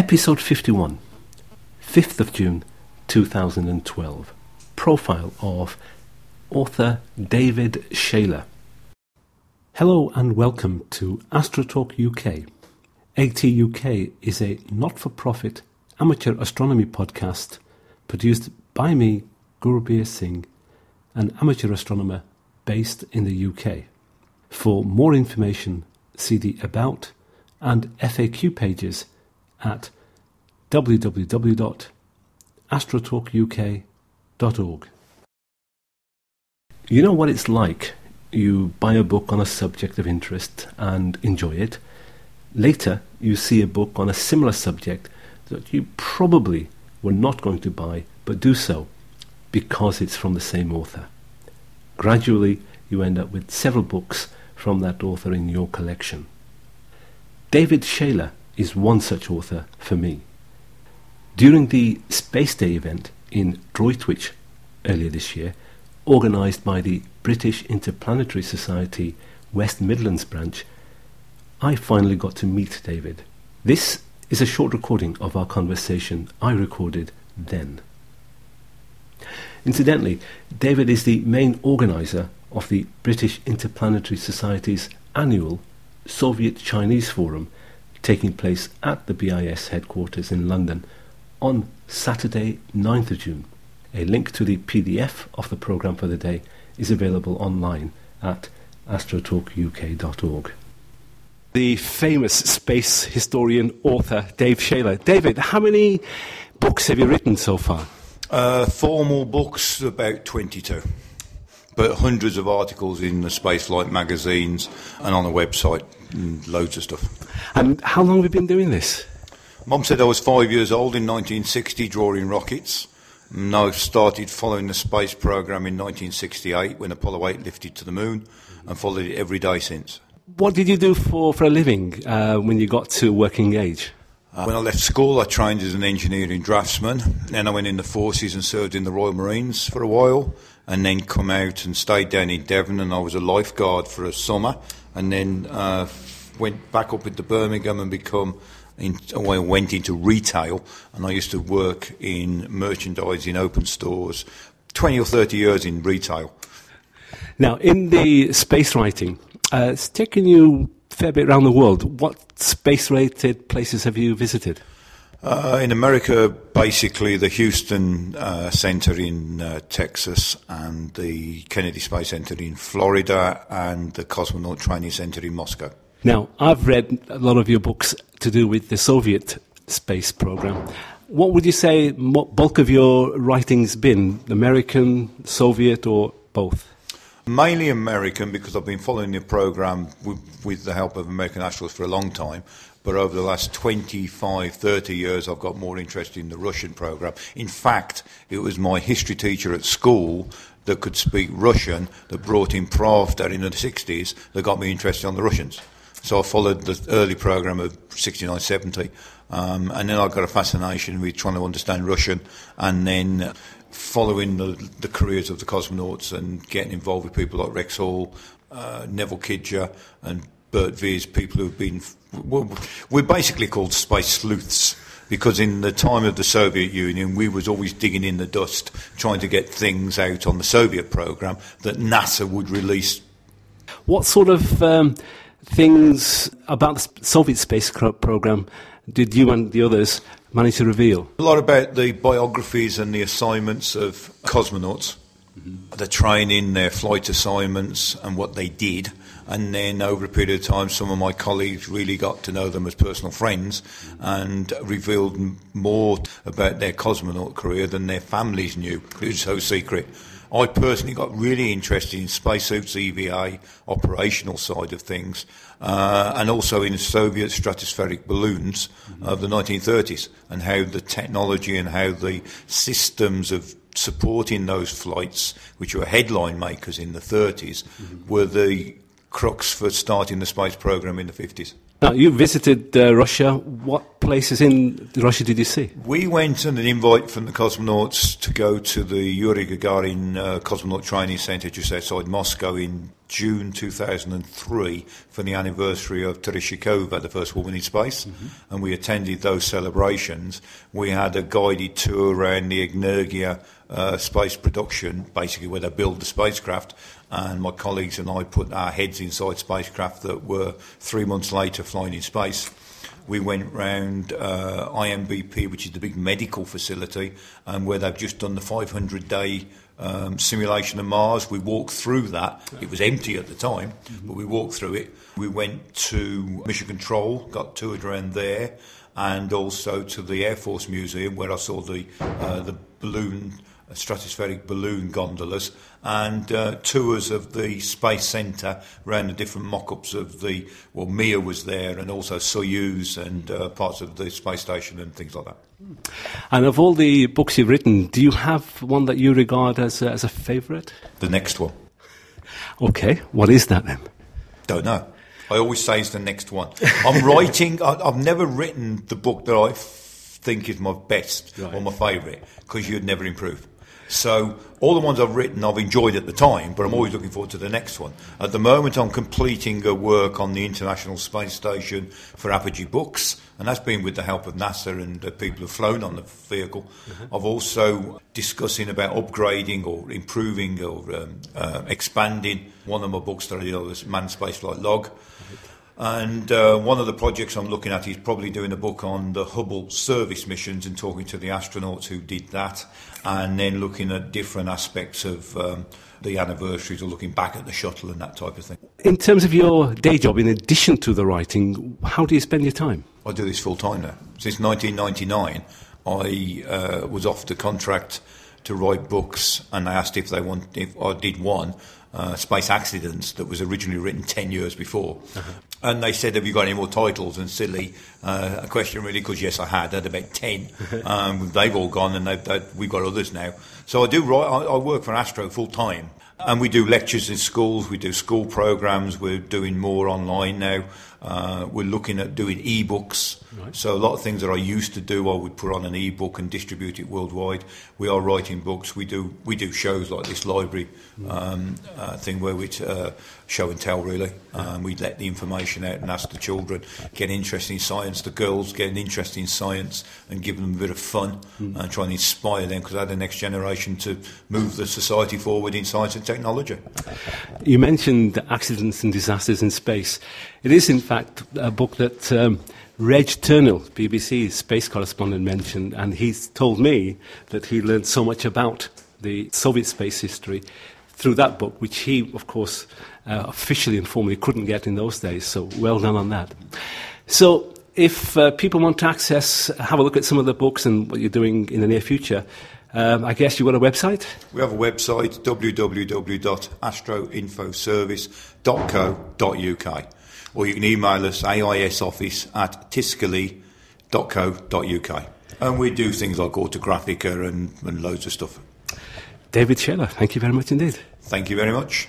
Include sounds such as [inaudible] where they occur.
Episode 51, 5th of June 2012. Profile of author David Shayler. Hello and welcome to AstroTalk UK. ATUK is a not for profit amateur astronomy podcast produced by me, Gurbir Singh, an amateur astronomer based in the UK. For more information, see the About and FAQ pages at www.astrotalkuk.org. You know what it's like? You buy a book on a subject of interest and enjoy it. Later, you see a book on a similar subject that you probably were not going to buy, but do so because it's from the same author. Gradually, you end up with several books from that author in your collection. David Shayler is one such author for me. During the Space Day event in Droitwich earlier this year, organised by the British Interplanetary Society West Midlands branch, I finally got to meet David. This is a short recording of our conversation I recorded then. Incidentally, David is the main organiser of the British Interplanetary Society's annual Soviet Chinese Forum taking place at the BIS headquarters in London on Saturday, 9th of June. A link to the PDF of the programme for the day is available online at astrotalkuk.org. The famous space historian, author Dave Shayler. David, how many books have you written so far? Uh, formal books, about 22. But hundreds of articles in the Spaceflight magazines and on the website, and loads of stuff. And how long have you been doing this? Mum said I was five years old in 1960 drawing rockets. And I started following the space program in 1968 when Apollo 8 lifted to the moon and followed it every day since. What did you do for, for a living uh, when you got to working age? Uh, when I left school, I trained as an engineering draftsman. Then I went in the forces and served in the Royal Marines for a while, and then come out and stayed down in Devon. And I was a lifeguard for a summer, and then uh, went back up into Birmingham and become. In, I went into retail, and I used to work in merchandise in open stores, twenty or thirty years in retail. Now, in the space writing, uh, it's taken you a fair bit around the world. What space-related places have you visited? Uh, in America, basically the Houston uh, Center in uh, Texas and the Kennedy Space Center in Florida and the Cosmonaut Training Center in Moscow. Now, I've read a lot of your books to do with the Soviet space program. What would you say What bulk of your writings been? American, Soviet, or both? Mainly American because I've been following the program with, with, the help of American astronauts for a long time. But over the last 25, 30 years, I've got more interested in the Russian program. In fact, it was my history teacher at school that could speak Russian that brought in Pravda in the 60s that got me interested on the Russians. So I followed the early program of 69, 70. Um, and then I got a fascination with trying to understand Russian and then following the, the careers of the cosmonauts and getting involved with people like Rex Hall, uh, Neville Kidger, and Bert Vis, people who've been. Well, we're basically called space sleuths because in the time of the Soviet Union, we was always digging in the dust, trying to get things out on the Soviet program that NASA would release. What sort of um, things about the Soviet space program did you and the others manage to reveal? A lot about the biographies and the assignments of cosmonauts, mm-hmm. the training, their flight assignments, and what they did. And then over a period of time, some of my colleagues really got to know them as personal friends and revealed more about their cosmonaut career than their families knew. It was so secret. I personally got really interested in spacesuits, EVA, operational side of things, uh, and also in Soviet stratospheric balloons of the 1930s and how the technology and how the systems of supporting those flights, which were headline makers in the 30s, mm-hmm. were the crux for starting the space program in the 50s. Now, you visited uh, Russia. What places in Russia did you see? We went on an invite from the cosmonauts to go to the Yuri Gagarin uh, Cosmonaut Training Center just outside Moscow in June 2003 for the anniversary of Tereshkova, the first woman in space, mm-hmm. and we attended those celebrations. We had a guided tour around the Energia uh, space production, basically where they build the spacecraft, and my colleagues and I put our heads inside spacecraft that were three months later flying in space. We went round uh, IMBP, which is the big medical facility, and where they've just done the 500 day um, simulation of Mars. We walked through that. It was empty at the time, mm-hmm. but we walked through it. We went to Mission Control, got toured around there, and also to the Air Force Museum where I saw the uh, the balloon stratospheric balloon gondolas and uh, tours of the space centre around the different mock-ups of the well Mir was there and also Soyuz and uh, parts of the space station and things like that. And of all the books you've written, do you have one that you regard as a, as a favourite? The next one. [laughs] Okay, what is that then? Don't know. I always say it's the next one. I'm [laughs] writing. I, have never written the book that I think is my best right. or my favourite because you'd never improve. So all the ones I've written I've enjoyed at the time, but I'm always looking forward to the next one. At the moment, I'm completing a work on the International Space Station for Apogee Books, and that's been with the help of NASA and the people who've flown on the vehicle. Mm-hmm. I've also discussing about upgrading or improving or um, uh, expanding one of my books that I did on this Manned Spaceflight Log. Mm-hmm. And uh, one of the projects I'm looking at is probably doing a book on the Hubble service missions and talking to the astronauts who did that, and then looking at different aspects of um, the anniversaries or looking back at the shuttle and that type of thing. In terms of your day job, in addition to the writing, how do you spend your time? I do this full time now. Since 1999, I uh, was off the contract to write books, and I asked if they want if I did one. Uh, space accidents that was originally written 10 years before. Uh-huh. And they said, Have you got any more titles? And silly, uh, a question really, because yes, I had. I had about 10. [laughs] um, they've all gone and they've, they've, we've got others now. So I do write, I, I work for Astro full time. And we do lectures in schools, we do school programs, we're doing more online now. Uh, we're looking at doing e-books. Right. So a lot of things that I used to do, I would put on an e-book and distribute it worldwide. We are writing books. We do we do shows like this library mm. um, uh, thing where we uh, show and tell really. Um, we let the information out and ask the children get interested in science. The girls get an interest in science and give them a bit of fun mm. and try and inspire them because they're the next generation to move the society forward in science and technology. You mentioned accidents and disasters in space. It is, in fact, a book that um, Reg Turnill, BBC space correspondent, mentioned, and he's told me that he learned so much about the Soviet space history through that book, which he, of course, uh, officially and formally couldn't get in those days. So well done on that. So if uh, people want to access, have a look at some of the books and what you're doing in the near future, um, I guess you've got a website? We have a website, www.astroinfoservice.co.uk or you can email us aisoffice at tiscali.co.uk. And we do things like Autographica and, and loads of stuff. David Shayler, thank you very much indeed. Thank you very much.